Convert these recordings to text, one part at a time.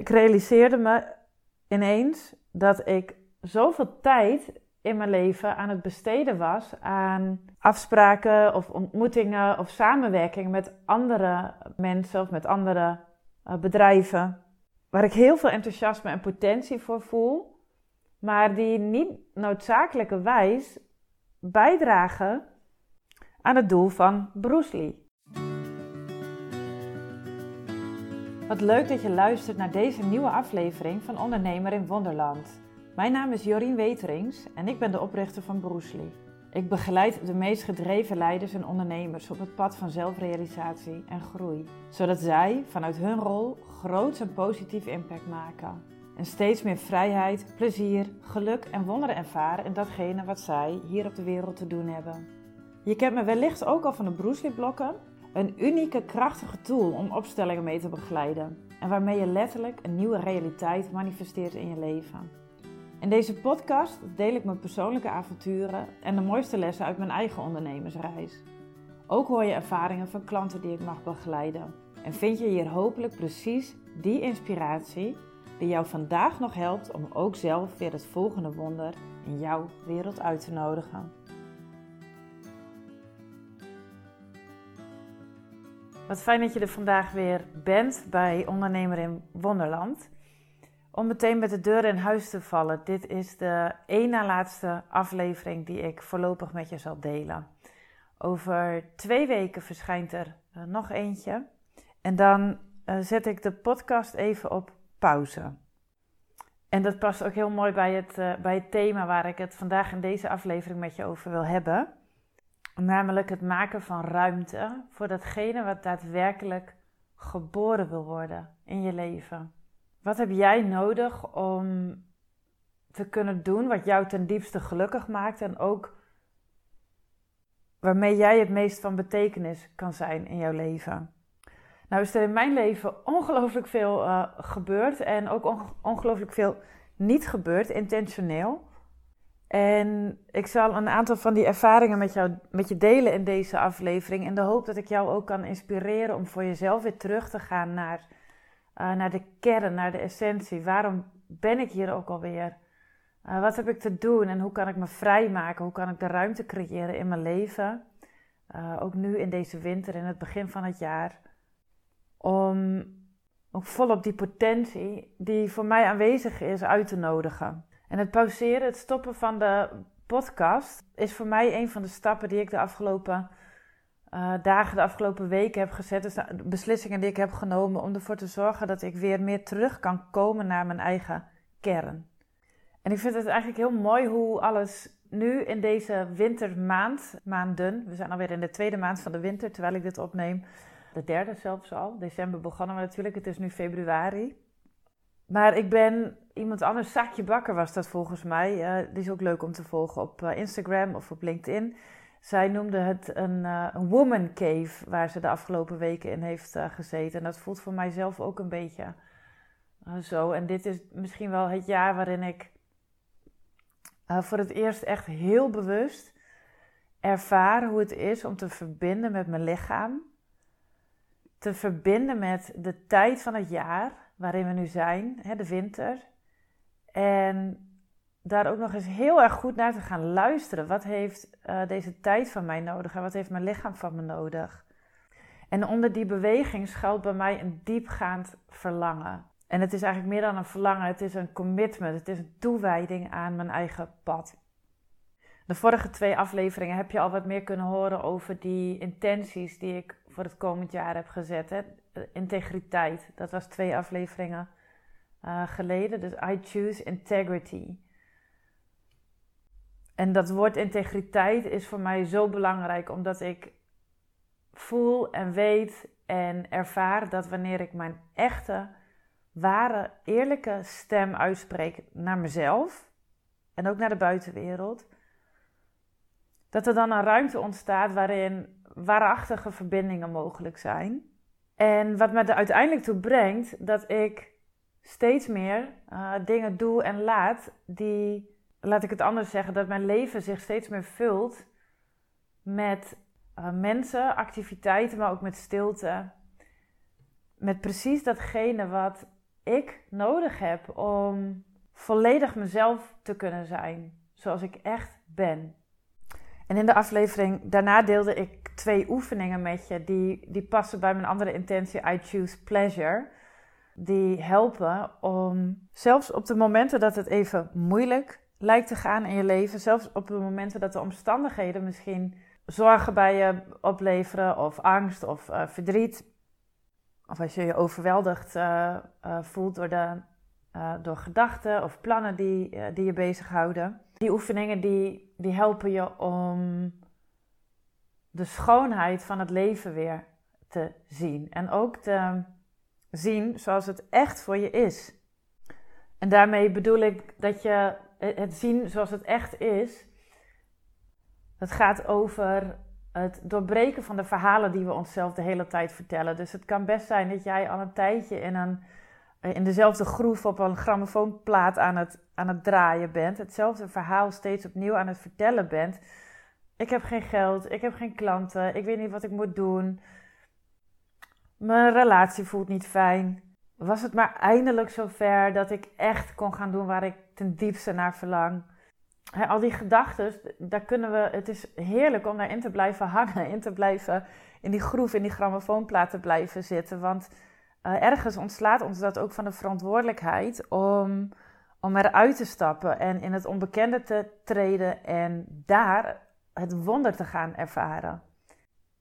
Ik realiseerde me ineens dat ik zoveel tijd in mijn leven aan het besteden was aan afspraken of ontmoetingen of samenwerking met andere mensen of met andere uh, bedrijven. Waar ik heel veel enthousiasme en potentie voor voel, maar die niet noodzakelijkerwijs bijdragen aan het doel van Bruce Lee. Wat leuk dat je luistert naar deze nieuwe aflevering van Ondernemer in Wonderland. Mijn naam is Jorien Weterings en ik ben de oprichter van Lee. Ik begeleid de meest gedreven leiders en ondernemers op het pad van zelfrealisatie en groei, zodat zij vanuit hun rol groots en positief impact maken. En steeds meer vrijheid, plezier, geluk en wonderen ervaren in datgene wat zij hier op de wereld te doen hebben. Je kent me wellicht ook al van de Bruce Lee blokken, een unieke, krachtige tool om opstellingen mee te begeleiden en waarmee je letterlijk een nieuwe realiteit manifesteert in je leven. In deze podcast deel ik mijn persoonlijke avonturen en de mooiste lessen uit mijn eigen ondernemersreis. Ook hoor je ervaringen van klanten die ik mag begeleiden. En vind je hier hopelijk precies die inspiratie die jou vandaag nog helpt om ook zelf weer het volgende wonder in jouw wereld uit te nodigen. Wat fijn dat je er vandaag weer bent bij Ondernemer in Wonderland. Om meteen met de deur in huis te vallen, dit is de één na laatste aflevering die ik voorlopig met je zal delen. Over twee weken verschijnt er uh, nog eentje. En dan uh, zet ik de podcast even op pauze. En dat past ook heel mooi bij het, uh, bij het thema waar ik het vandaag in deze aflevering met je over wil hebben. Namelijk het maken van ruimte voor datgene wat daadwerkelijk geboren wil worden in je leven. Wat heb jij nodig om te kunnen doen wat jou ten diepste gelukkig maakt en ook waarmee jij het meest van betekenis kan zijn in jouw leven? Nou is er in mijn leven ongelooflijk veel uh, gebeurd en ook ongelooflijk veel niet gebeurd, intentioneel. En ik zal een aantal van die ervaringen met, jou, met je delen in deze aflevering. In de hoop dat ik jou ook kan inspireren om voor jezelf weer terug te gaan naar, uh, naar de kern, naar de essentie. Waarom ben ik hier ook alweer? Uh, wat heb ik te doen en hoe kan ik me vrijmaken? Hoe kan ik de ruimte creëren in mijn leven? Uh, ook nu in deze winter, in het begin van het jaar. Om ook volop die potentie die voor mij aanwezig is uit te nodigen. En het pauzeren, het stoppen van de podcast is voor mij een van de stappen die ik de afgelopen uh, dagen, de afgelopen weken heb gezet. Dus de beslissingen die ik heb genomen om ervoor te zorgen dat ik weer meer terug kan komen naar mijn eigen kern. En ik vind het eigenlijk heel mooi hoe alles nu in deze wintermaand, maanden, we zijn alweer in de tweede maand van de winter terwijl ik dit opneem, de derde zelfs al. December begonnen we natuurlijk, het is nu februari. Maar ik ben iemand anders, Saakje Bakker was dat volgens mij. Uh, die is ook leuk om te volgen op uh, Instagram of op LinkedIn. Zij noemde het een, uh, een, woman cave waar ze de afgelopen weken in heeft gezeten. En dat voelt voor mijzelf ook een beetje zo. En dit is misschien wel het jaar waarin ik voor het eerst echt heel bewust ervaar hoe het is om te verbinden met mijn lichaam. Te verbinden met de tijd van het jaar waarin we nu zijn, hè, de winter. En daar ook nog eens heel erg goed naar te gaan luisteren. Wat heeft uh, deze tijd van mij nodig en wat heeft mijn lichaam van me nodig? En onder die beweging schuilt bij mij een diepgaand verlangen. En het is eigenlijk meer dan een verlangen, het is een commitment, het is een toewijding aan mijn eigen pad. De vorige twee afleveringen heb je al wat meer kunnen horen over die intenties die ik voor het komend jaar heb gezet. Hè. Integriteit, dat was twee afleveringen uh, geleden. Dus I choose integrity. En dat woord integriteit is voor mij zo belangrijk, omdat ik voel en weet en ervaar dat wanneer ik mijn echte, ware, eerlijke stem uitspreek naar mezelf en ook naar de buitenwereld, dat er dan een ruimte ontstaat waarin waarachtige verbindingen mogelijk zijn. En wat me er uiteindelijk toe brengt dat ik steeds meer uh, dingen doe en laat die, laat ik het anders zeggen, dat mijn leven zich steeds meer vult met uh, mensen, activiteiten, maar ook met stilte. Met precies datgene wat ik nodig heb om volledig mezelf te kunnen zijn, zoals ik echt ben. En in de aflevering daarna deelde ik twee oefeningen met je die, die passen bij mijn andere intentie, I choose pleasure. Die helpen om zelfs op de momenten dat het even moeilijk lijkt te gaan in je leven, zelfs op de momenten dat de omstandigheden misschien zorgen bij je opleveren, of angst of uh, verdriet, of als je je overweldigd uh, uh, voelt door, de, door gedachten of plannen die, die je bezighouden. Die oefeningen die, die helpen je om de schoonheid van het leven weer te zien. En ook te zien zoals het echt voor je is. En daarmee bedoel ik dat je het zien zoals het echt is. Het gaat over het doorbreken van de verhalen die we onszelf de hele tijd vertellen. Dus het kan best zijn dat jij al een tijdje in, een, in dezelfde groef op een grammofoonplaat aan het, aan het draaien bent. Hetzelfde verhaal steeds opnieuw aan het vertellen bent. Ik heb geen geld, ik heb geen klanten, ik weet niet wat ik moet doen. Mijn relatie voelt niet fijn. Was het maar eindelijk zover dat ik echt kon gaan doen waar ik ten diepste naar verlang. al die gedachten, daar kunnen we. Het is heerlijk om daarin te blijven hangen, in te blijven in die groef, in die grammofoonplaat te blijven zitten. Want uh, ergens ontslaat ons dat ook van de verantwoordelijkheid om, om eruit te stappen en in het onbekende te treden en daar het wonder te gaan ervaren.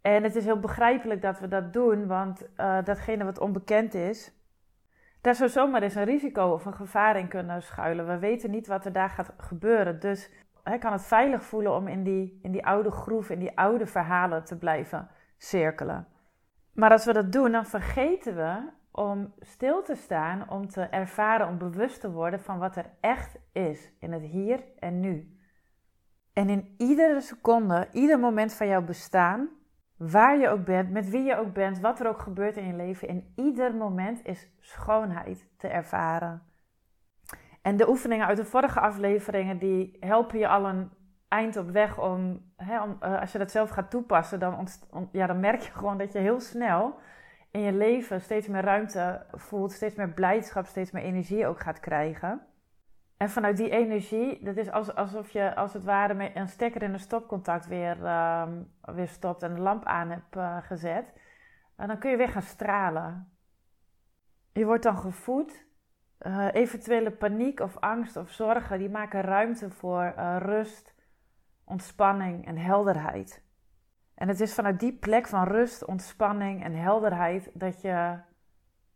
En het is heel begrijpelijk dat we dat doen, want uh, datgene wat onbekend is, daar zou zomaar eens een risico of een gevaar in kunnen schuilen. We weten niet wat er daar gaat gebeuren. Dus hij kan het veilig voelen om in die, in die oude groef, in die oude verhalen te blijven cirkelen. Maar als we dat doen, dan vergeten we om stil te staan, om te ervaren, om bewust te worden van wat er echt is in het hier en nu. En in iedere seconde, ieder moment van jouw bestaan, waar je ook bent, met wie je ook bent, wat er ook gebeurt in je leven, in ieder moment is schoonheid te ervaren. En de oefeningen uit de vorige afleveringen, die helpen je al een eind op weg om, hè, om uh, als je dat zelf gaat toepassen, dan, ja, dan merk je gewoon dat je heel snel in je leven steeds meer ruimte voelt, steeds meer blijdschap, steeds meer energie ook gaat krijgen. En vanuit die energie, dat is alsof je als het ware met een stekker in een stopcontact weer, ehm, weer stopt en de lamp aan hebt uh, gezet. En dan kun je weer gaan stralen. Je wordt dan gevoed. Uh, eventuele paniek of angst of zorgen, die maken ruimte voor rust, ontspanning en helderheid. En het is vanuit die plek van rust, ontspanning en helderheid dat je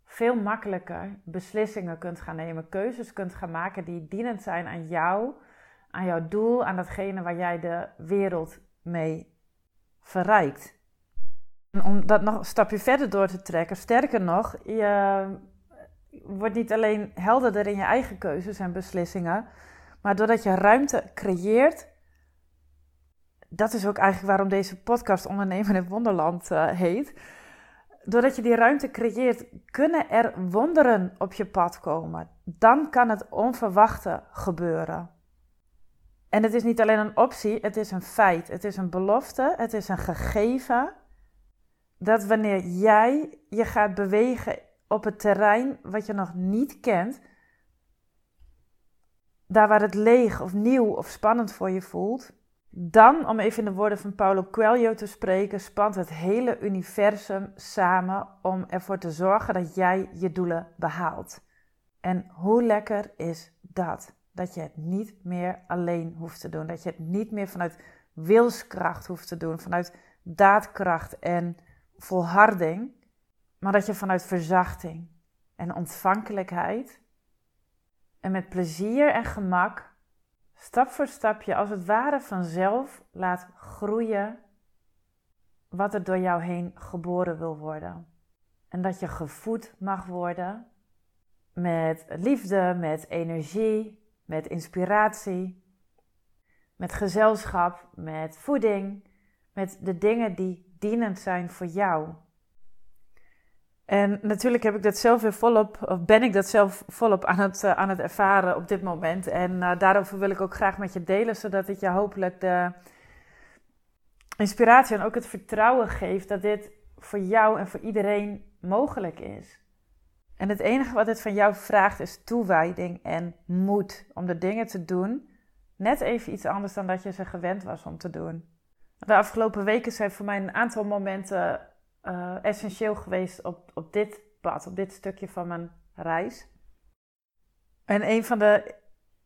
veel makkelijker beslissingen kunt gaan nemen, keuzes kunt gaan maken die dienend zijn aan jou, aan jouw doel, aan datgene waar jij de wereld mee verrijkt. En om dat nog een stapje verder door te trekken, sterker nog, je wordt niet alleen helderder in je eigen keuzes en beslissingen, maar doordat je ruimte creëert. Dat is ook eigenlijk waarom deze podcast Ondernemen in Wonderland uh, heet doordat je die ruimte creëert, kunnen er wonderen op je pad komen. Dan kan het onverwachte gebeuren. En het is niet alleen een optie, het is een feit. Het is een belofte, het is een gegeven. Dat wanneer jij je gaat bewegen op het terrein wat je nog niet kent, daar waar het leeg of nieuw of spannend voor je voelt, dan, om even in de woorden van Paulo Coelho te spreken, spant het hele universum samen om ervoor te zorgen dat jij je doelen behaalt. En hoe lekker is dat? Dat je het niet meer alleen hoeft te doen. Dat je het niet meer vanuit wilskracht hoeft te doen, vanuit daadkracht en volharding, maar dat je vanuit verzachting en ontvankelijkheid en met plezier en gemak stap voor stapje, als het ware vanzelf laat groeien wat er door jou heen geboren wil worden. En dat je gevoed mag worden met liefde, met energie, met inspiratie, met gezelschap, met voeding, met de dingen die dienend zijn voor jou. En natuurlijk heb ik dat zelf weer volop, of ben ik dat zelf volop aan het, uh, aan het ervaren op dit moment. En uh, daarover wil ik ook graag met je delen, zodat het je hopelijk de inspiratie en ook het vertrouwen geeft dat dit voor jou en voor iedereen mogelijk is. En het enige wat het van jou vraagt is toewijding en moed om de dingen te doen. Net even iets anders dan dat je ze gewend was om te doen. De afgelopen weken zijn voor mij een aantal momenten uh, essentieel geweest op, op dit pad, op dit stukje van mijn reis. En een van de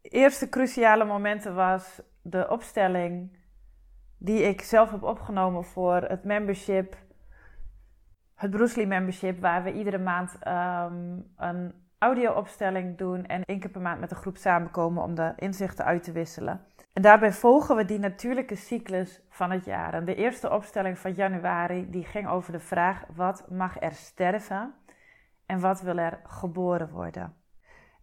eerste cruciale momenten was de opstelling die ik zelf heb opgenomen voor het membership, het Bruce Lee membership, waar we iedere maand um, een audio-opstelling doen en één keer per maand met een groep samenkomen om de inzichten uit te wisselen. En daarbij volgen we die natuurlijke cyclus van het jaar. En de eerste opstelling van januari die ging over de vraag: wat mag er sterven en wat wil er geboren worden?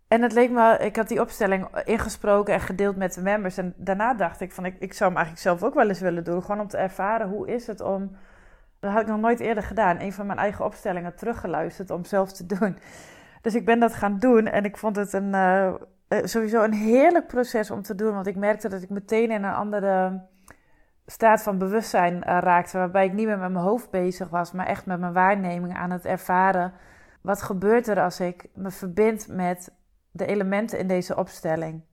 En het leek me, ik had die opstelling ingesproken en gedeeld met de members. En daarna dacht ik van, ik, ik zou hem eigenlijk zelf ook wel eens willen doen. Gewoon om te ervaren, hoe is het om... Dat had ik nog nooit eerder gedaan. Een van mijn eigen opstellingen teruggeluisterd om zelf te doen. Dus ik ben dat gaan doen en ik vond het een, uh, sowieso een heerlijk proces om te doen. Want ik merkte dat ik meteen in een andere staat van bewustzijn uh, raakte. Waarbij ik niet meer met mijn hoofd bezig was, maar echt met mijn waarneming aan het ervaren. Wat gebeurt er als ik me verbind met de elementen in deze opstelling.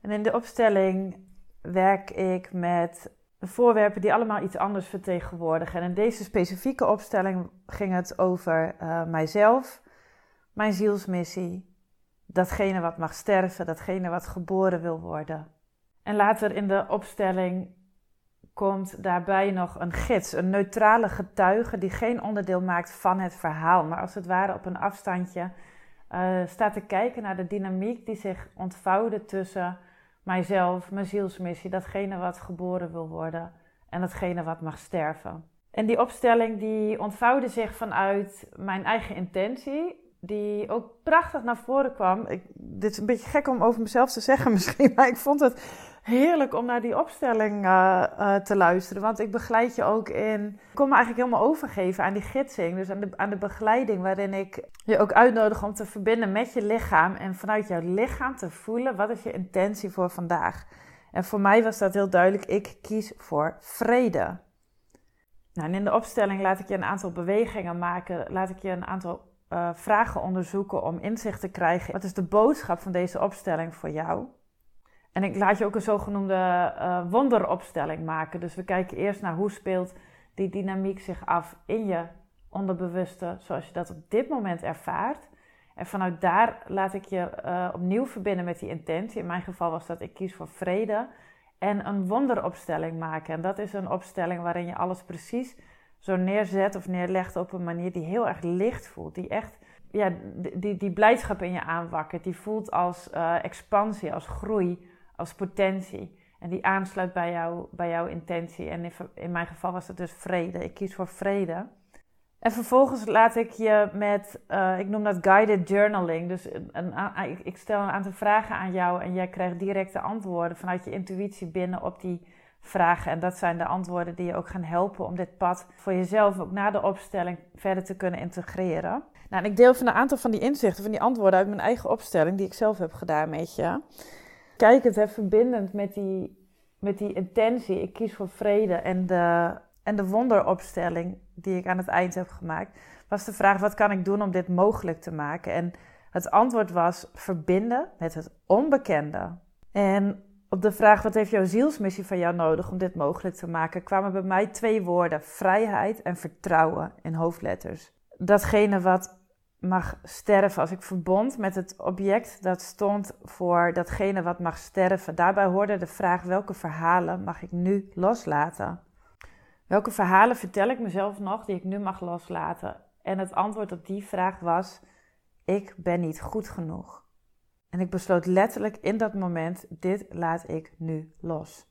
En in de opstelling werk ik met voorwerpen die allemaal iets anders vertegenwoordigen. En in deze specifieke opstelling ging het over uh, mijzelf, mijn zielsmissie, datgene wat mag sterven, datgene wat geboren wil worden. En later in de opstelling komt daarbij nog een gids, een neutrale getuige die geen onderdeel maakt van het verhaal, maar als het ware op een afstandje uh, sta te kijken naar de dynamiek die zich ontvouwde tussen mijzelf, mijn zielsmissie, datgene wat geboren wil worden en datgene wat mag sterven. En die opstelling die ontvouwde zich vanuit mijn eigen intentie, die ook prachtig naar voren kwam. Ik, dit is een beetje gek om over mezelf te zeggen misschien, maar ik vond het heerlijk om naar die opstelling uh, uh, te luisteren. Want ik begeleid je ook in. Ik kon me eigenlijk helemaal overgeven aan die gidsing. Dus aan de, aan de begeleiding, waarin ik je ook uitnodig om te verbinden met je lichaam. En vanuit jouw lichaam te voelen wat is je intentie voor vandaag. En voor mij was dat heel duidelijk. Ik kies voor vrede. Nou, en in de opstelling laat ik je een aantal bewegingen maken. Laat ik je een aantal uh, vragen onderzoeken om inzicht te krijgen. Wat is de boodschap van deze opstelling voor jou? En ik laat je ook een zogenoemde uh, wonderopstelling maken. Dus we kijken eerst naar hoe speelt die dynamiek zich af in je onderbewuste, zoals je dat op dit moment ervaart. En vanuit daar laat ik je uh, opnieuw verbinden met die intentie. In mijn geval was dat ik kies voor vrede. En een wonderopstelling maken. En dat is een opstelling waarin je alles precies zo neerzet of neerlegt op een manier die heel erg licht voelt. Die echt ja, die, die blijdschap in je aanwakkert. Die voelt als uh, expansie, als groei als potentie. En die aansluit bij, jou, bij jouw intentie. En in, in mijn geval was het dus vrede. Ik kies voor vrede. En vervolgens laat ik je met, uh, ik noem dat guided journaling. Dus een, ik stel een aantal vragen aan jou en jij krijgt directe antwoorden vanuit je intuïtie binnen op die vragen. En dat zijn de antwoorden die je ook gaan helpen om dit pad voor jezelf ook na de opstelling verder te kunnen integreren. Nou, en ik deel van een aantal van die inzichten, van die antwoorden uit mijn eigen opstelling die ik zelf heb gedaan met je kijkend en verbindend met die, met die intentie. Ik kies voor vrede en de, en de wonderopstelling die ik aan het eind heb gemaakt, was de vraag: wat kan ik doen om dit mogelijk te maken? En het antwoord was verbinden met het onbekende. En op de vraag: wat heeft jouw zielsmissie van jou nodig om dit mogelijk te maken, kwamen bij mij twee woorden: vrijheid en vertrouwen in hoofdletters. Datgene wat mag sterven, als ik verbond met het object dat stond voor datgene wat mag sterven. Daarbij hoorde de vraag: welke verhalen mag ik nu loslaten? Welke verhalen vertel ik mezelf nog die ik nu mag loslaten? En het antwoord op die vraag was: ik ben niet goed genoeg. En ik besloot letterlijk in dat moment: dit laat ik nu los.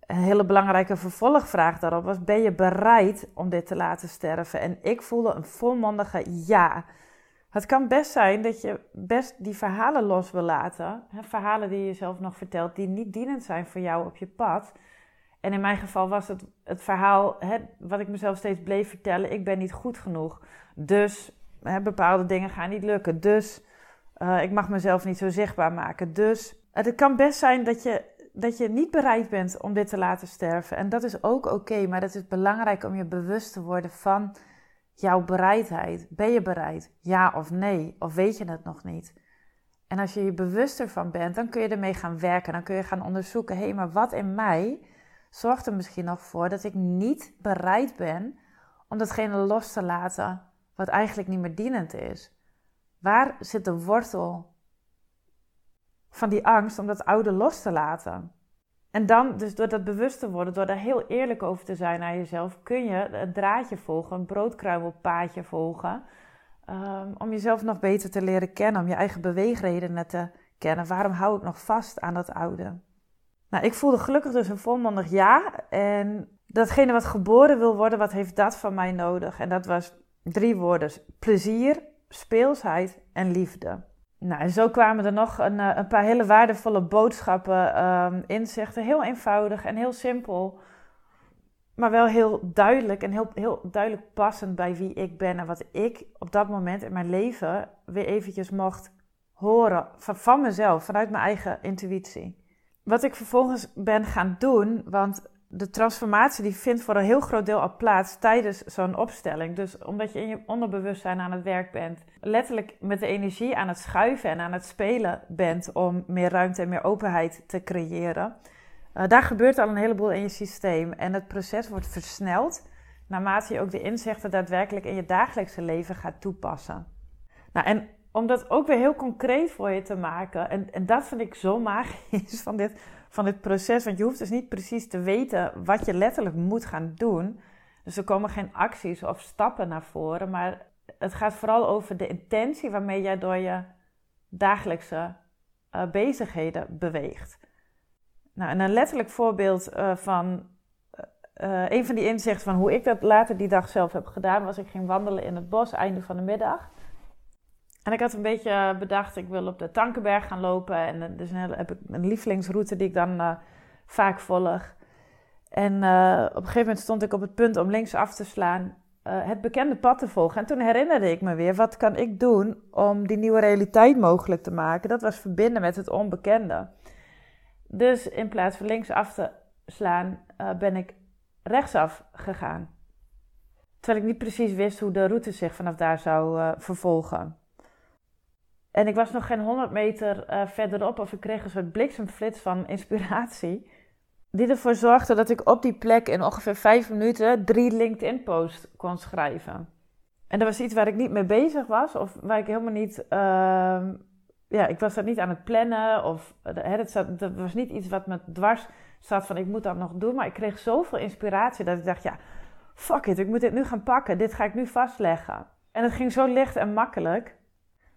Een hele belangrijke vervolgvraag daarop was: Ben je bereid om dit te laten sterven? En ik voelde een volmondige ja. Het kan best zijn dat je best die verhalen los wil laten. Verhalen die je zelf nog vertelt, die niet dienend zijn voor jou op je pad. En in mijn geval was het het verhaal hè, wat ik mezelf steeds bleef vertellen: ik ben niet goed genoeg. Dus hè, bepaalde dingen gaan niet lukken. Dus uh, ik mag mezelf niet zo zichtbaar maken. Dus het kan best zijn dat je dat je niet bereid bent om dit te laten sterven. En dat is ook oké, maar het is belangrijk om je bewust te worden van jouw bereidheid. Ben je bereid? Ja of nee? Of weet je het nog niet? En als je je bewuster van bent, dan kun je ermee gaan werken. Dan kun je gaan onderzoeken: hé, hey, maar wat in mij zorgt er misschien nog voor dat ik niet bereid ben om datgene los te laten wat eigenlijk niet meer dienend is? Waar zit de wortel van die angst om dat oude los te laten? En dan, dus door dat bewust te worden, door daar heel eerlijk over te zijn naar jezelf, kun je een draadje volgen, een broodkruimelpaadje volgen. Um, om jezelf nog beter te leren kennen, om je eigen beweegredenen te kennen. Waarom hou ik nog vast aan dat oude? Nou, ik voelde gelukkig dus een volmondig ja. En datgene wat geboren wil worden, wat heeft dat van mij nodig? En dat was drie woorden: plezier, speelsheid en liefde. Nou, en zo kwamen er nog een, eh, een paar hele waardevolle boodschappen, um, inzichten. Heel eenvoudig en heel simpel. Maar wel heel duidelijk en heel, heel duidelijk passend bij wie ik ben. En wat ik op dat moment in mijn leven weer eventjes mocht horen van, van mezelf, vanuit mijn eigen intuïtie. Wat ik vervolgens ben gaan doen, want de transformatie die vindt voor een heel groot deel al plaats tijdens zo'n opstelling. Dus omdat je in je onderbewustzijn aan het werk bent, letterlijk met de energie aan het schuiven en aan het spelen bent om meer ruimte en meer openheid te creëren. Uh, daar gebeurt al een heleboel in je systeem en het proces wordt versneld naarmate je ook de inzichten daadwerkelijk in je dagelijkse leven gaat toepassen. Nou, en om dat ook weer heel concreet voor je te maken, en, en dat vind ik zo magisch van dit van het proces. Want je hoeft dus niet precies te weten wat je letterlijk moet gaan doen. Dus er komen geen acties of stappen naar voren. Maar het gaat vooral over de intentie waarmee jij door je dagelijkse uh, bezigheden beweegt. Nou, en een letterlijk voorbeeld uh, van uh, een van die inzichten van hoe ik dat later die dag zelf heb gedaan, was ik ging wandelen in het bos einde van de middag. En ik had een beetje bedacht, ik wil op de Tankenberg gaan lopen. En dus een hele, heb ik een lievelingsroute die ik dan uh, vaak volg. En op een gegeven moment stond ik op het punt om links af te slaan. Het bekende pad te volgen. En toen herinnerde ik me weer, wat kan ik doen om die nieuwe realiteit mogelijk te maken? Dat was verbinden met het onbekende. Dus in plaats van links af te slaan, ben ik rechtsaf gegaan. Terwijl ik niet precies wist hoe de route zich vanaf daar zou vervolgen. En ik was nog geen 100 meter uh, verderop of ik kreeg een soort bliksemflits van inspiratie. Die ervoor zorgde dat ik op die plek in ongeveer vijf minuten drie LinkedIn-posts kon schrijven. En dat was iets waar ik niet mee bezig was of waar ik helemaal niet. Uh, ja, ik was dat niet aan het plannen of het, dat was niet iets wat me dwars zat van ik moet dat nog doen. Maar ik kreeg zoveel inspiratie dat ik dacht, ja, fuck it, ik moet dit nu gaan pakken. Dit ga ik nu vastleggen. En het ging zo licht en makkelijk.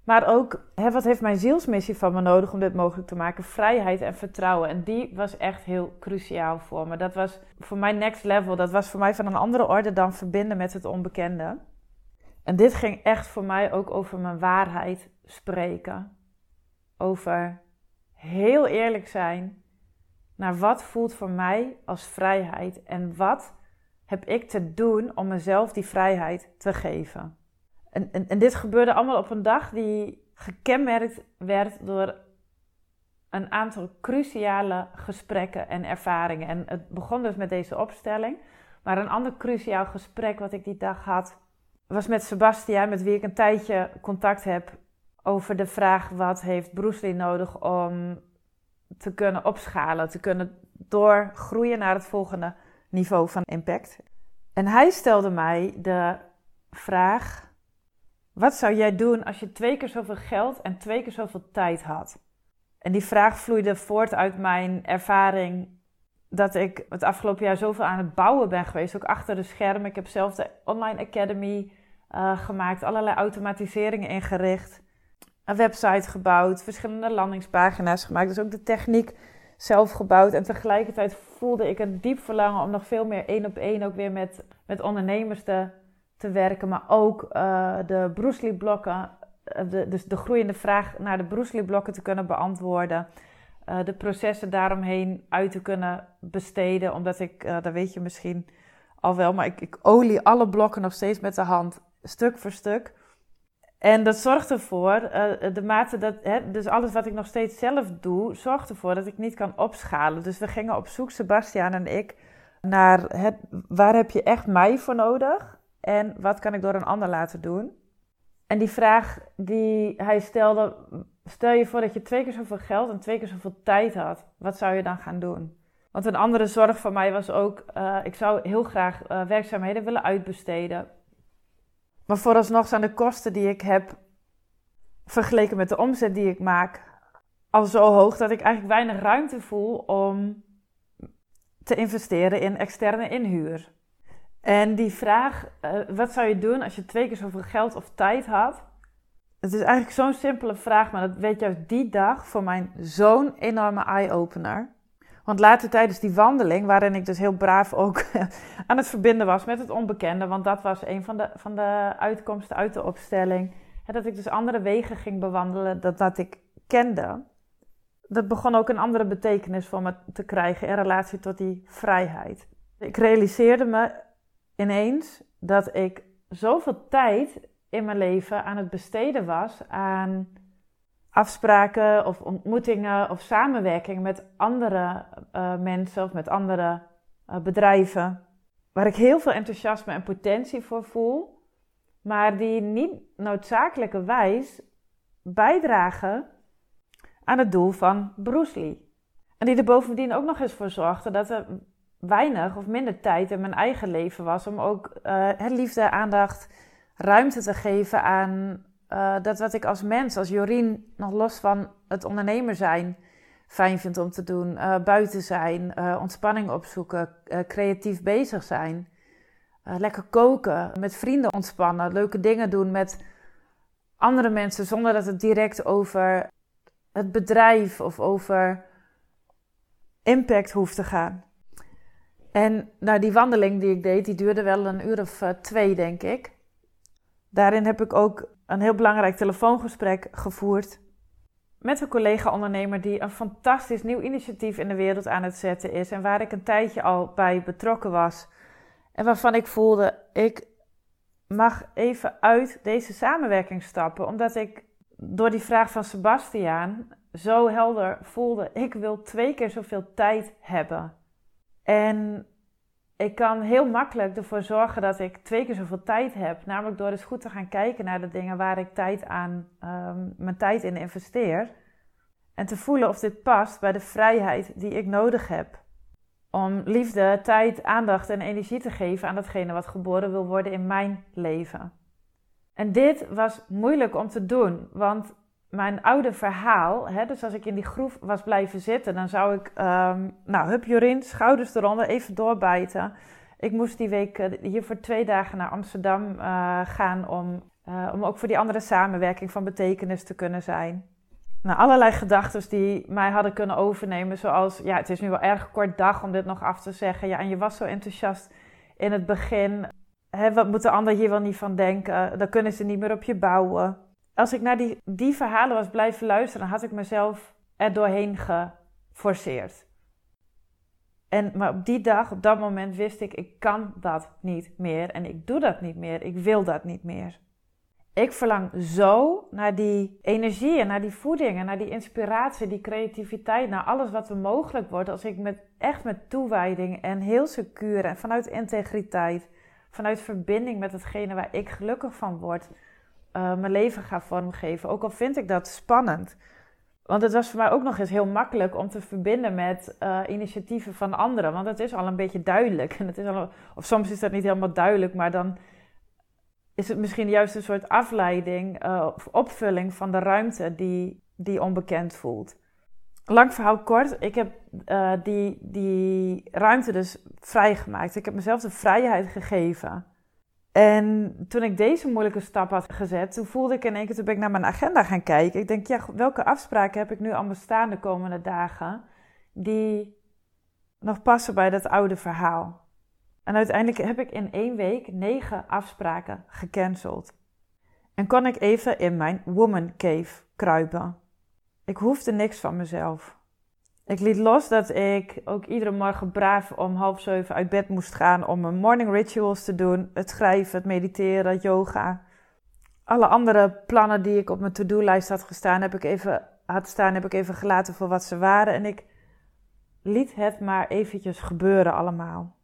Maar ook, hè, wat heeft mijn zielsmissie van me nodig om dit mogelijk te maken? Vrijheid en vertrouwen. En die was echt heel cruciaal voor me. Dat was voor mij next level. Dat was voor mij van een andere orde dan verbinden met het onbekende. En dit ging echt voor mij ook over mijn waarheid spreken. Over heel eerlijk zijn naar wat voelt voor mij als vrijheid en wat heb ik te doen om mezelf die vrijheid te geven. En, en, dit gebeurde allemaal op een dag die gekenmerkt werd door een aantal cruciale gesprekken en ervaringen. En het begon dus met deze opstelling. Maar een ander cruciaal gesprek wat ik die dag had, was met Sebastian, met wie ik een tijdje contact heb over de vraag: wat heeft Bruce Lee nodig om te kunnen opschalen, te kunnen doorgroeien naar het volgende niveau van impact? En hij stelde mij de vraag: wat zou jij doen als je twee keer zoveel geld en twee keer zoveel tijd had? En die vraag vloeide voort uit mijn ervaring dat ik het afgelopen jaar zoveel aan het bouwen ben geweest, ook achter de schermen. Ik heb zelf de Online Academy uh, gemaakt, allerlei automatiseringen ingericht, een website gebouwd, verschillende landingspagina's gemaakt, dus ook de techniek zelf gebouwd. En tegelijkertijd voelde ik een diep verlangen om nog veel meer één op één ook weer met, met ondernemers te te werken, maar ook uh, de Bruce blokken, uh, de, dus de groeiende vraag naar de Bruce blokken te kunnen beantwoorden. Uh, de processen daaromheen uit te kunnen besteden, omdat ik, dat weet je misschien al wel, maar ik, ik olie alle blokken nog steeds met de hand, stuk voor stuk. En dat zorgt ervoor, de mate dat, hè, dus alles wat ik nog steeds zelf doe, zorgt ervoor dat ik niet kan opschalen. Dus we gingen op zoek, Sebastian en ik, naar het, waar heb je echt mij voor nodig? En wat kan ik door een ander laten doen? En die vraag die hij stelde, stel je voor dat je twee keer zoveel geld en twee keer zoveel tijd had. Wat zou je dan gaan doen? Want een andere zorg van mij was ook, uh, ik zou heel graag uh, werkzaamheden willen uitbesteden. Maar vooralsnog zijn de kosten die ik heb vergeleken met de omzet die ik maak al zo hoog dat ik eigenlijk weinig ruimte voel om te investeren in externe inhuur. En die vraag, uh, wat zou je doen als je twee keer zoveel geld of tijd had? Het is eigenlijk zo'n simpele vraag, maar dat weet juist die dag voor mijn zo'n enorme eye-opener. Want later tijdens die wandeling, waarin ik dus heel braaf ook aan het verbinden was met het onbekende, want dat was een van de, van de uitkomsten uit de opstelling, dat ik dus andere wegen ging bewandelen dan dat ik kende. Dat begon ook een andere betekenis voor me te krijgen in relatie tot die vrijheid. Ik realiseerde me ineens dat ik zoveel tijd in mijn leven aan het besteden was aan afspraken of ontmoetingen of samenwerking met andere uh, mensen of met andere uh, bedrijven. Waar ik heel veel enthousiasme en potentie voor voel, maar die niet noodzakelijkerwijs bijdragen aan het doel van Bruce Lee. En die er bovendien ook nog eens voor zorgde dat er weinig of minder tijd in mijn eigen leven was om ook uh, liefde, aandacht, ruimte te geven aan uh, dat wat ik als mens, als Jorien, nog los van het ondernemer zijn, fijn vind om te doen. Uh, buiten zijn, ontspanning opzoeken, creatief bezig zijn. lekker koken, met vrienden ontspannen, leuke dingen doen met andere mensen zonder dat het direct over het bedrijf of over impact hoeft te gaan. En nou, die wandeling die ik deed, die duurde wel een uur of twee, denk ik. Daarin heb ik ook een heel belangrijk telefoongesprek gevoerd met een collega-ondernemer die een fantastisch nieuw initiatief in de wereld aan het zetten is en waar ik een tijdje al bij betrokken was. En waarvan ik voelde, ik mag even uit deze samenwerking stappen, omdat ik door die vraag van Sebastiaan zo helder voelde, ik wil twee keer zoveel tijd hebben. En ik kan heel makkelijk ervoor zorgen dat ik twee keer zoveel tijd heb. Namelijk door eens goed te gaan kijken naar de dingen waar ik tijd aan, um, mijn tijd in investeer. En te voelen of dit past bij de vrijheid die ik nodig heb. Om liefde, tijd, aandacht en energie te geven aan datgene wat geboren wil worden in mijn leven. En dit was moeilijk om te doen, want mijn oude verhaal, hè, dus als ik in die groef was blijven zitten, dan zou ik, um, nou, hup Jorien, schouders eronder, even doorbijten. Ik moest die week uh, hier voor twee dagen naar Amsterdam uh, gaan om, uh, om ook voor die andere samenwerking van betekenis te kunnen zijn. Nou, allerlei gedachten die mij hadden kunnen overnemen, zoals, ja, het is nu wel erg kort dag om dit nog af te zeggen. Ja, en je was zo enthousiast in het begin. Hè, wat moet de ander hier wel niet van denken? Dan kunnen ze niet meer op je bouwen als ik naar die, die verhalen was blijven luisteren, had ik mezelf er doorheen geforceerd. En, maar op die dag, op dat moment wist ik, ik kan dat niet meer en ik doe dat niet meer, ik wil dat niet meer. Ik verlang zo naar die energie en naar die voeding en naar die inspiratie, die creativiteit, naar alles wat er mogelijk wordt als ik met, echt met toewijding en heel secuur en vanuit integriteit, vanuit verbinding met hetgene waar ik gelukkig van word, uh, mijn leven ga vormgeven. Ook al vind ik dat spannend. Want het was voor mij ook nog eens heel makkelijk om te verbinden met uh, initiatieven van anderen. Want het is al een beetje duidelijk. En het is al, of soms is dat niet helemaal duidelijk, maar dan is het misschien juist een soort afleiding uh, of opvulling van de ruimte die, die onbekend voelt. Lang verhaal kort, ik heb die, die ruimte dus vrijgemaakt. Ik heb mezelf de vrijheid gegeven en toen ik deze moeilijke stap had gezet, toen voelde ik in één keer, toen ben ik naar mijn agenda gaan kijken. Ik denk, ja, welke afspraken heb ik nu allemaal staan de komende dagen die nog passen bij dat oude verhaal? En uiteindelijk heb ik in één week negen afspraken gecanceld. En kon ik even in mijn woman cave kruipen. Ik hoefde niks van mezelf. Ik liet los dat ik ook iedere morgen braaf om half zeven uit bed moest gaan om mijn morning rituals te doen. Het schrijven, het mediteren, yoga. Alle andere plannen die ik op mijn to-do-lijst had gestaan, heb ik even, had staan, heb ik even gelaten voor wat ze waren. En ik liet het maar eventjes gebeuren allemaal.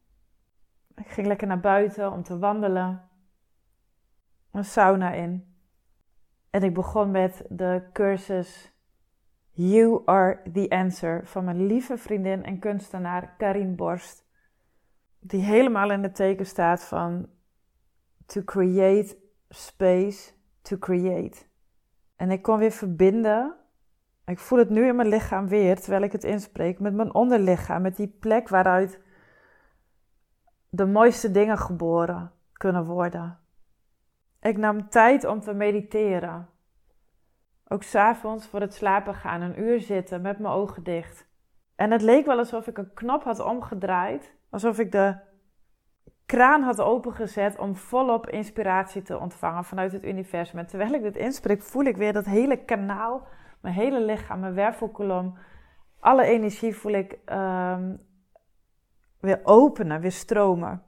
Ik ging lekker naar buiten om te wandelen. een sauna in. En ik begon met de cursus You Are the Answer van mijn lieve vriendin en kunstenaar Karin Borst. Die helemaal in het teken staat van to create space to create. En ik kon weer verbinden. Ik voel het nu in mijn lichaam weer, terwijl ik het inspreek, met mijn onderlichaam, met die plek waaruit de mooiste dingen geboren kunnen worden. Ik nam tijd om te mediteren. Ook s'avonds voor het slapen gaan, een uur zitten met mijn ogen dicht. En het leek wel alsof ik een knop had omgedraaid, alsof ik de kraan had opengezet om volop inspiratie te ontvangen vanuit het universum. En terwijl ik dit inspreek, voel ik weer dat hele kanaal, mijn hele lichaam, mijn wervelkolom, alle energie voel ik um, weer openen, weer stromen.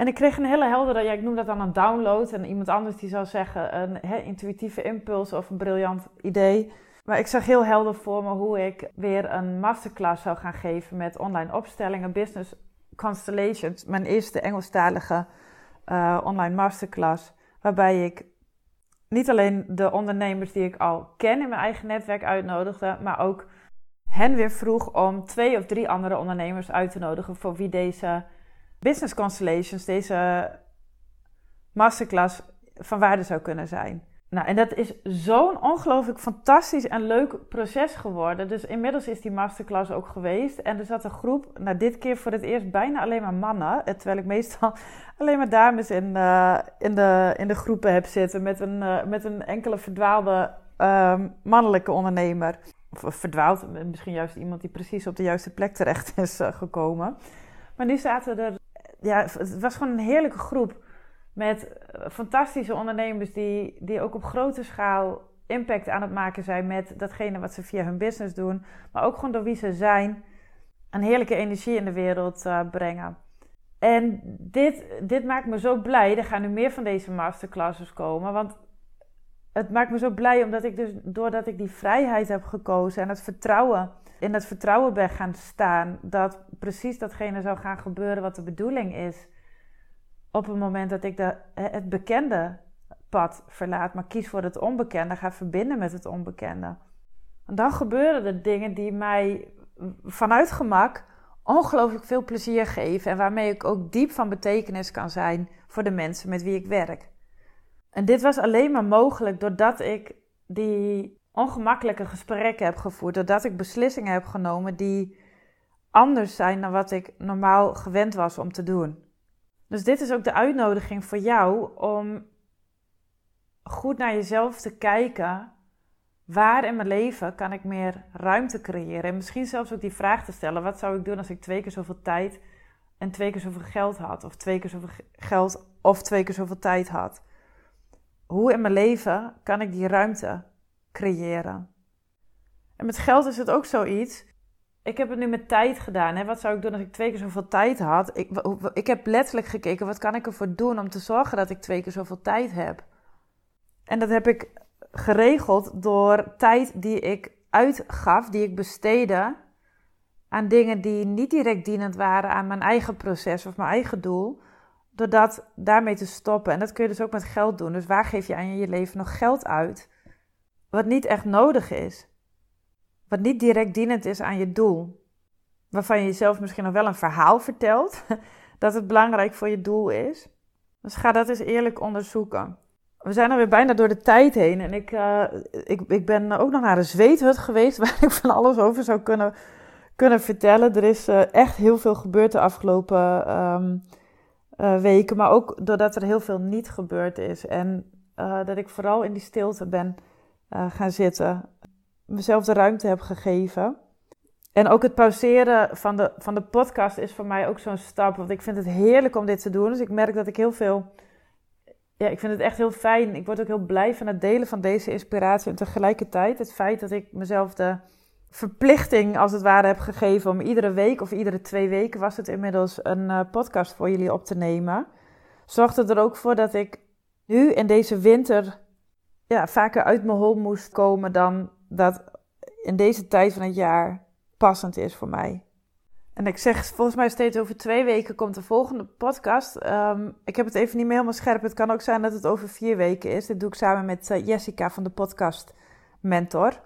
En ik kreeg een hele heldere, ja, ik noem dat dan een download. En iemand anders die zou zeggen een intuïtieve impuls of een briljant idee. Maar ik zag heel helder voor me hoe ik weer een masterclass zou gaan geven met online opstellingen, business constellations. Mijn eerste Engelstalige uh, online masterclass. Waarbij ik niet alleen de ondernemers die ik al ken in mijn eigen netwerk uitnodigde, maar ook hen weer vroeg om twee of drie andere ondernemers uit te nodigen voor wie deze Business Constellations, deze masterclass, van waarde zou kunnen zijn. Nou, en dat is zo'n ongelooflijk fantastisch en leuk proces geworden. Dus inmiddels is die masterclass ook geweest. En er zat een groep, nou dit keer voor het eerst bijna alleen maar mannen. Terwijl ik meestal alleen maar dames in, uh, in, de, in de groepen heb zitten. Met een, uh, met een enkele verdwaalde uh, mannelijke ondernemer. Of verdwaald, misschien juist iemand die precies op de juiste plek terecht is gekomen. Maar nu zaten er ja, het was gewoon een heerlijke groep met eh, fantastische ondernemers die, die ook op grote schaal impact aan het maken zijn met datgene wat ze via hun business doen, maar ook gewoon door wie ze zijn, een heerlijke energie in de wereld uh, brengen. En dit, dit maakt me zo blij. Er gaan nu meer van deze masterclasses komen. Want het maakt me zo blij omdat ik dus, doordat ik die vrijheid heb gekozen en het vertrouwen in het vertrouwen ben gaan staan dat precies datgene zou gaan gebeuren wat de bedoeling is. Op het moment dat ik de, het bekende pad verlaat, maar kies voor het onbekende, ga verbinden met het onbekende. En dan gebeuren er dingen die mij vanuit gemak ongelooflijk veel plezier geven en waarmee ik ook diep van betekenis kan zijn voor de mensen met wie ik werk. En dit was alleen maar mogelijk doordat ik die ongemakkelijke gesprekken heb gevoerd. Doordat ik beslissingen heb genomen die anders zijn dan wat ik normaal gewend was om te doen. Dus dit is ook de uitnodiging voor jou om goed naar jezelf te kijken. Waar in mijn leven kan ik meer ruimte creëren? En misschien zelfs ook die vraag te stellen: wat zou ik doen als ik twee keer zoveel tijd en twee keer zoveel geld had? Of twee keer zoveel geld of twee keer zoveel tijd had? Hoe in mijn leven kan ik die ruimte creëren. En met geld is het ook zoiets. Ik heb het nu met tijd gedaan. Hè? Wat zou ik doen als ik twee keer zoveel tijd had? Ik, ik heb letterlijk gekeken, wat kan ik ervoor doen om te zorgen dat ik twee keer zoveel tijd heb? En dat heb ik geregeld door tijd die ik uitgaf, die ik besteedde aan dingen die niet direct dienend waren aan mijn eigen proces of mijn eigen doel. Door dat daarmee te stoppen. En dat kun je dus ook met geld doen. Dus waar geef je aan je leven nog geld uit? Wat niet echt nodig is. Wat niet direct dienend is aan je doel. Waarvan je jezelf misschien nog wel een verhaal vertelt dat het belangrijk voor je doel is. Dus ga dat eens eerlijk onderzoeken. We zijn alweer bijna door de tijd heen en ik, uh, ik, ik ben ook nog naar een zweethut geweest waar ik van alles over zou kunnen, kunnen vertellen. Er is uh, echt heel veel gebeurd de afgelopen um, uh, weken, maar ook doordat er heel veel niet gebeurd is. En dat ik vooral in die stilte ben uh, gaan zitten. Mezelf de ruimte heb gegeven. En ook het pauzeren van de, van de podcast is voor mij ook zo'n stap. Want ik vind het heerlijk om dit te doen. Dus ik merk dat ik heel veel. Ja, ik vind het echt heel fijn. Ik word ook heel blij van het delen van deze inspiratie. En tegelijkertijd het feit dat ik mezelf de verplichting als het ware heb gegeven om iedere week of iedere twee weken was het inmiddels een uh, podcast voor jullie op te nemen. Zorgde er ook voor dat ik nu in deze winter ja, vaker uit mijn hol moest komen dan dat in deze tijd van het jaar passend is voor mij. En ik zeg volgens mij steeds over twee weken komt de volgende podcast. Ehm, ik heb het even niet meer helemaal scherp. Het kan ook zijn dat het over vier weken is. Dit doe ik samen met uh, Jessica van de podcast Mentor.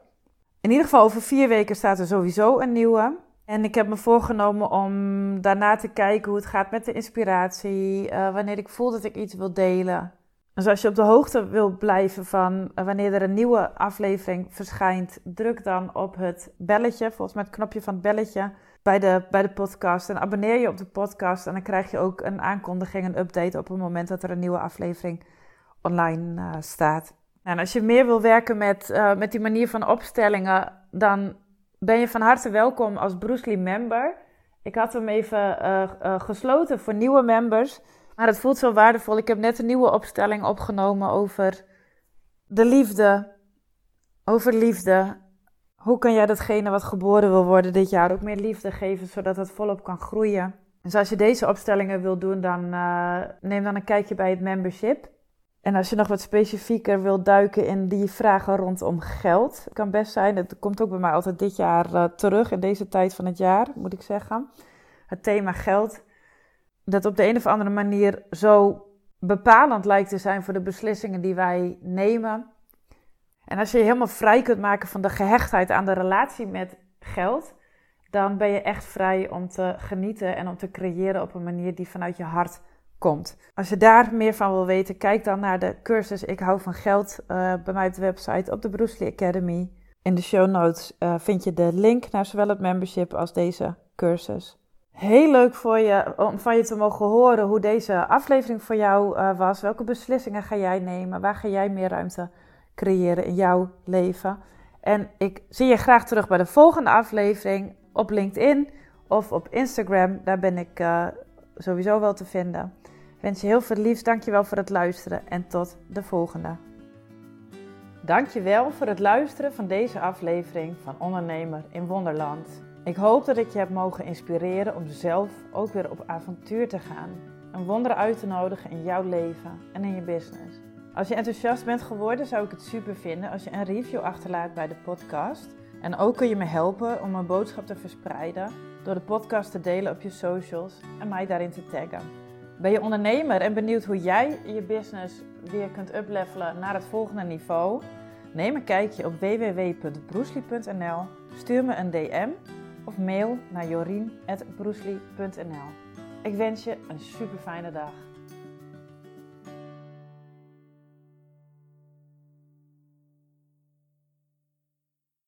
In ieder geval over vier weken staat er sowieso een nieuwe. En ik heb me voorgenomen om daarna te kijken hoe het gaat met de inspiratie. Uh, wanneer ik voel dat ik iets wil delen. Dus als je op de hoogte wil blijven van uh, wanneer er een nieuwe aflevering verschijnt, druk dan op het belletje, volgens mij het knopje van het belletje bij de, bij de podcast. En abonneer je op de podcast en dan krijg je ook een aankondiging, een update op het moment dat er een nieuwe aflevering online uh, staat. En als je meer wil werken met, uh, met die manier van opstellingen, dan ben je van harte welkom als Bruce Lee member. Ik had hem even gesloten voor nieuwe members. Maar het voelt zo waardevol. Ik heb net een nieuwe opstelling opgenomen over de liefde. Over liefde. Hoe kan jij datgene wat geboren wil worden dit jaar ook meer liefde geven, zodat het volop kan groeien? Dus als je deze opstellingen wil doen, dan uh, neem dan een kijkje bij het membership. En als je nog wat specifieker wilt duiken in die vragen rondom geld, kan best zijn, het komt ook bij mij altijd dit jaar uh, terug, in deze tijd van het jaar, moet ik zeggen. Het thema geld, dat op de een of andere manier zo bepalend lijkt te zijn voor de beslissingen die wij nemen. En als je je helemaal vrij kunt maken van de gehechtheid aan de relatie met geld, dan ben je echt vrij om te genieten en om te creëren op een manier die vanuit je hart komt. Als je daar meer van wil weten, kijk dan naar de cursus Ik hou van geld uh, bij mij op de website op de Bruce Lee Academy. In de show notes uh, vind je de link naar zowel het membership als deze cursus. Heel leuk voor je, om van je te mogen horen hoe deze aflevering voor jou uh, was. Welke beslissingen ga jij nemen? Waar ga jij meer ruimte creëren in jouw leven? En ik zie je graag terug bij de volgende aflevering op LinkedIn of op Instagram. Daar ben ik uh, sowieso wel te vinden. Ik wens je heel veel liefs. Dankjewel voor het luisteren en tot de volgende. Dankjewel voor het luisteren van deze aflevering van Ondernemer in Wonderland. Ik hoop dat ik je heb mogen inspireren om zelf ook weer op avontuur te gaan. Een wonder uit te nodigen in jouw leven en in je business. Als je enthousiast bent geworden, zou ik het super vinden als je een review achterlaat bij de podcast. En ook kun je me helpen om mijn boodschap te verspreiden door de podcast te delen op je socials en mij daarin te taggen. Ben je ondernemer en benieuwd hoe jij je business weer kunt uplevelen naar het volgende niveau? Neem een kijkje op www.broesli.nl, stuur me een DM of mail naar jorien.broesli.nl. Ik wens je een super fijne dag.